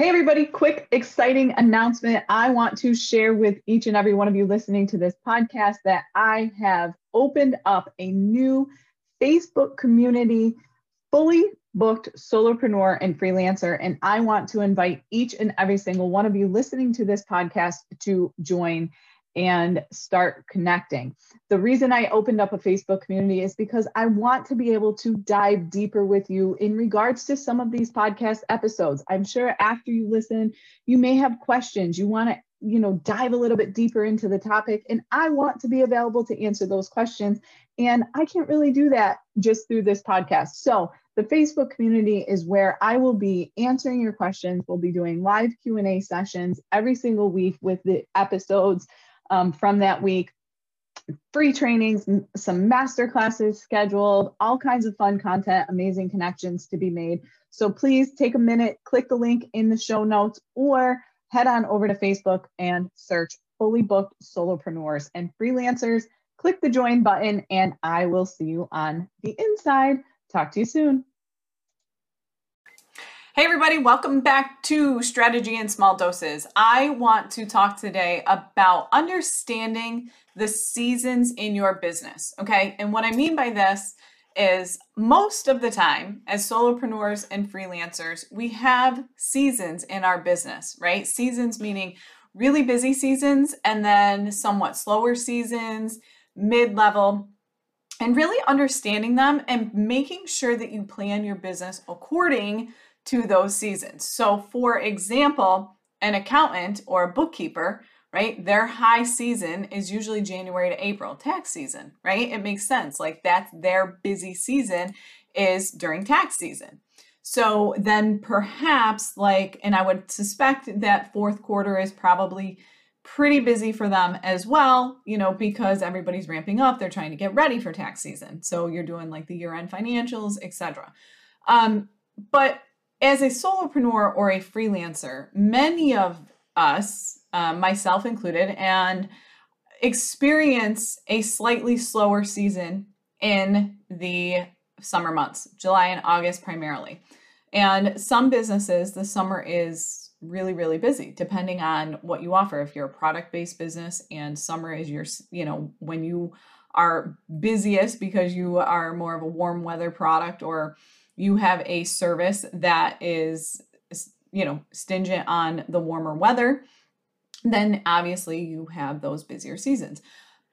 Hey, everybody, quick, exciting announcement. I want to share with each and every one of you listening to this podcast that I have opened up a new Facebook community, fully booked solopreneur and freelancer. And I want to invite each and every single one of you listening to this podcast to join and start connecting. The reason I opened up a Facebook community is because I want to be able to dive deeper with you in regards to some of these podcast episodes. I'm sure after you listen, you may have questions. You want to you know dive a little bit deeper into the topic and i want to be available to answer those questions and i can't really do that just through this podcast so the facebook community is where i will be answering your questions we'll be doing live q&a sessions every single week with the episodes um, from that week. Free trainings, some master classes scheduled, all kinds of fun content, amazing connections to be made. So please take a minute, click the link in the show notes, or head on over to Facebook and search fully booked solopreneurs and freelancers. Click the join button, and I will see you on the inside. Talk to you soon. Hey, everybody, welcome back to Strategy in Small Doses. I want to talk today about understanding the seasons in your business. Okay. And what I mean by this is most of the time, as solopreneurs and freelancers, we have seasons in our business, right? Seasons meaning really busy seasons and then somewhat slower seasons, mid level and really understanding them and making sure that you plan your business according to those seasons. So, for example, an accountant or a bookkeeper, right, their high season is usually January to April, tax season, right? It makes sense. Like that's their busy season is during tax season. So then perhaps like, and I would suspect that fourth quarter is probably pretty busy for them as well, you know, because everybody's ramping up, they're trying to get ready for tax season. So you're doing like the year-end financials, etc. Um, but as a solopreneur or a freelancer, many of us, uh, myself included, and experience a slightly slower season in the summer months, July and August primarily. And some businesses, the summer is really, really busy depending on what you offer. If you're a product based business and summer is your, you know, when you are busiest because you are more of a warm weather product or you have a service that is you know stingent on the warmer weather then obviously you have those busier seasons.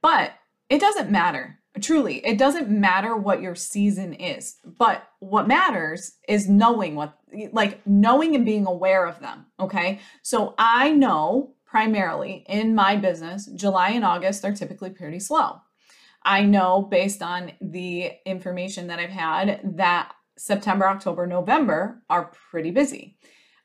But it doesn't matter. Truly it doesn't matter what your season is. But what matters is knowing what like knowing and being aware of them okay? So i know primarily in my business july and august are typically pretty slow. I know based on the information that i've had that September, October, November are pretty busy.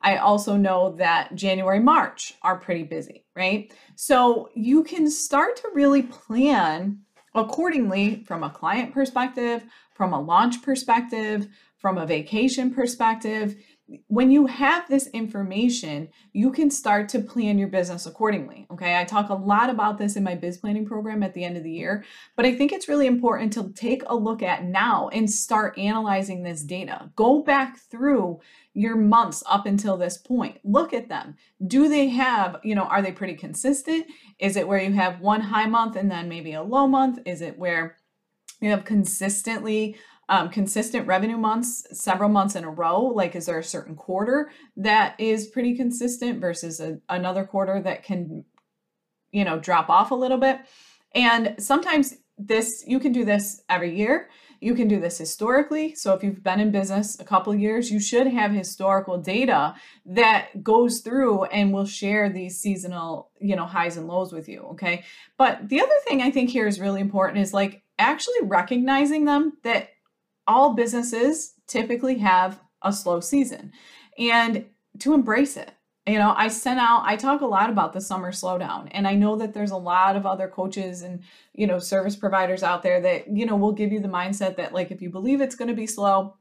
I also know that January, March are pretty busy, right? So you can start to really plan accordingly from a client perspective, from a launch perspective, from a vacation perspective when you have this information, you can start to plan your business accordingly. Okay. I talk a lot about this in my biz planning program at the end of the year, but I think it's really important to take a look at now and start analyzing this data. Go back through your months up until this point. Look at them. Do they have, you know, are they pretty consistent? Is it where you have one high month and then maybe a low month? Is it where you have consistently um, consistent revenue months several months in a row? Like, is there a certain quarter that is pretty consistent versus a, another quarter that can, you know, drop off a little bit? And sometimes this, you can do this every year. You can do this historically. So if you've been in business a couple years, you should have historical data that goes through and will share these seasonal, you know, highs and lows with you. Okay. But the other thing I think here is really important is like actually recognizing them that all businesses typically have a slow season. And to embrace it you know i sent out i talk a lot about the summer slowdown and i know that there's a lot of other coaches and you know service providers out there that you know will give you the mindset that like if you believe it's going to be slow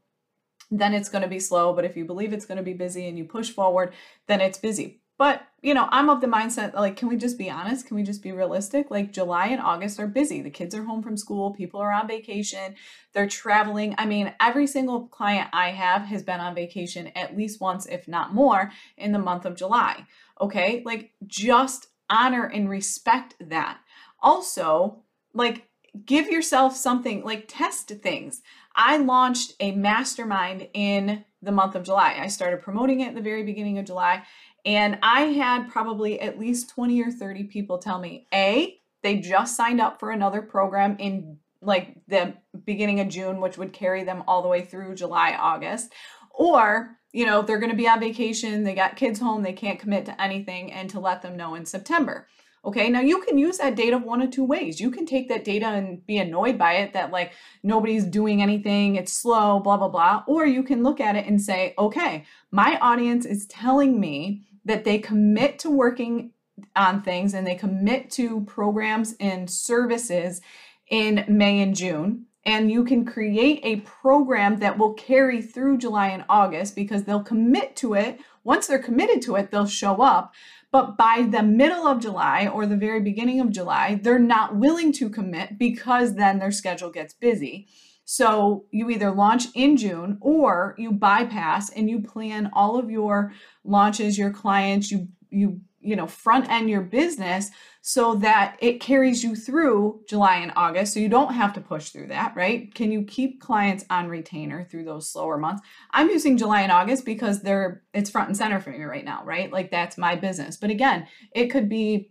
then it's going to be slow but if you believe it's going to be busy and you push forward then it's busy but, you know, I'm of the mindset like, can we just be honest? Can we just be realistic? Like, July and August are busy. The kids are home from school, people are on vacation, they're traveling. I mean, every single client I have has been on vacation at least once, if not more, in the month of July. Okay. Like, just honor and respect that. Also, like, give yourself something like test things. I launched a mastermind in the month of July. I started promoting it at the very beginning of July and I had probably at least 20 or 30 people tell me, A, they just signed up for another program in like the beginning of June, which would carry them all the way through July, August, or you know, they're going to be on vacation, they got kids home, they can't commit to anything, and to let them know in September. Okay, now you can use that data one of two ways. You can take that data and be annoyed by it that like nobody's doing anything, it's slow, blah, blah, blah. Or you can look at it and say, okay, my audience is telling me that they commit to working on things and they commit to programs and services in May and June. And you can create a program that will carry through July and August because they'll commit to it. Once they're committed to it, they'll show up. But by the middle of July or the very beginning of July, they're not willing to commit because then their schedule gets busy. So you either launch in June or you bypass and you plan all of your launches, your clients, you you you know front end your business so that it carries you through July and August so you don't have to push through that, right? Can you keep clients on retainer through those slower months? I'm using July and August because they're it's front and center for me right now, right? Like that's my business. But again, it could be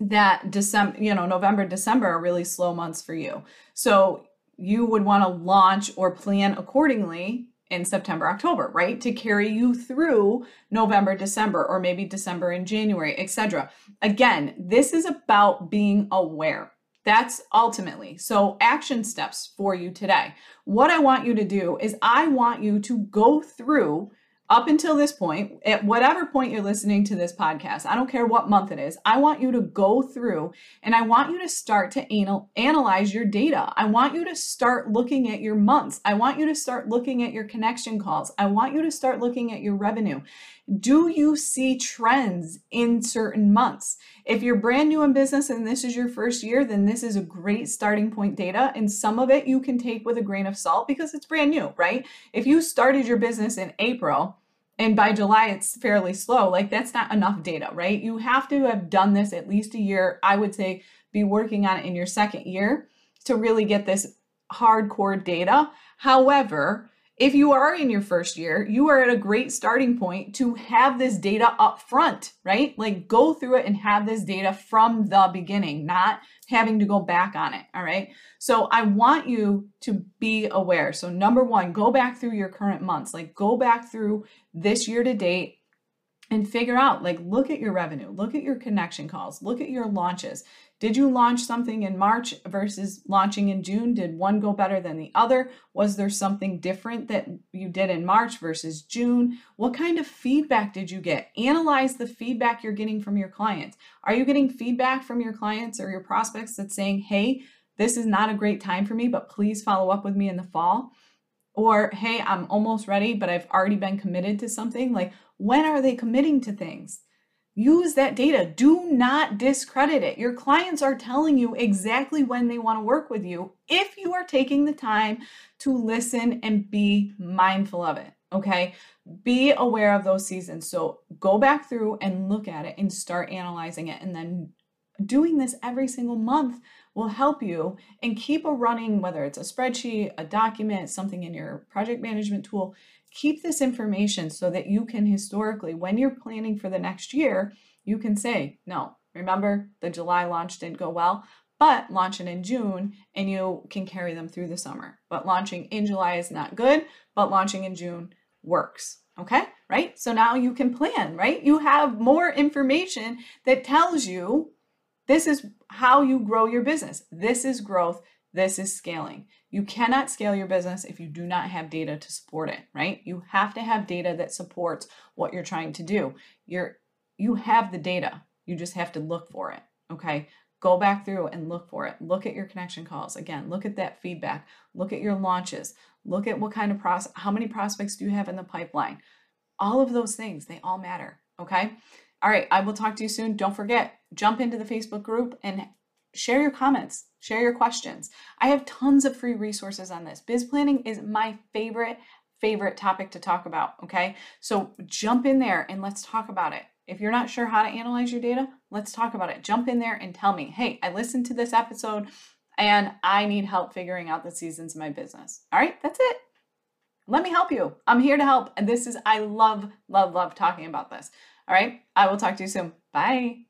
that December, you know, November, December are really slow months for you. So you would want to launch or plan accordingly in September, October, right? To carry you through November, December, or maybe December and January, etc. Again, this is about being aware. That's ultimately so action steps for you today. What I want you to do is I want you to go through up until this point, at whatever point you're listening to this podcast, I don't care what month it is, I want you to go through and I want you to start to anal- analyze your data. I want you to start looking at your months. I want you to start looking at your connection calls. I want you to start looking at your revenue. Do you see trends in certain months? If you're brand new in business and this is your first year, then this is a great starting point data. And some of it you can take with a grain of salt because it's brand new, right? If you started your business in April, and by July it's fairly slow, like that's not enough data, right? You have to have done this at least a year. I would say be working on it in your second year to really get this hardcore data. However, if you are in your first year, you are at a great starting point to have this data up front, right? Like go through it and have this data from the beginning, not having to go back on it. All right. So I want you to be aware. So, number one, go back through your current months, like go back through this year to date and figure out like look at your revenue look at your connection calls look at your launches. Did you launch something in march versus launching in june? Did one go better than the other? Was there something different that you did in march versus june? What kind of feedback did you get? Analyze the feedback you're getting from your clients. Are you getting feedback from your clients or your prospects that's saying hey this is not a great time for me but please follow up with me in the fall or hey i'm almost ready but i've already been committed to something like when are they committing to things? Use that data. Do not discredit it. Your clients are telling you exactly when they want to work with you if you are taking the time to listen and be mindful of it okay? Be aware of those seasons. So go back through and look at it and start analyzing it. And then doing this every single month will help you and keep a running, whether it's a spreadsheet, a document, something in your project management tool. Keep this information so that you can historically, when you're planning for the next year, you can say, no, remember the July launch didn't go well, but launch it in June and you can carry them through the summer. But launching in July is not good, but launching in June works. Okay, right? So now you can plan, right? You have more information that tells you this is how you grow your business. This is growth This is scaling. You cannot scale your business if you do not have data to support it, right? You have to have data that supports what you're trying to do. You're you have the data. You just have to look for it, okay? Go back through and look for it. Look at your connection calls. Again, look at that feedback. Look at your launches. Look at what kind of process how many prospects do you have in the pipeline? All of those things, they all matter, okay? All right, I will talk to you soon. Don't forget, jump into the Facebook group and share your comments, share your questions. I have tons of free resources on this. Biz planning is my favorite, favorite topic to talk about. Okay. So jump in there and let's talk about it. If you're not sure how to analyze your data, let's talk about it. Jump in there and tell me, hey, I listened to this episode and I need help figuring out the seasons of my business. All right, that's it. Let me help you. I'm here to help. And this is, I love, love, love talking about this. All right, I will talk to you soon. Bye.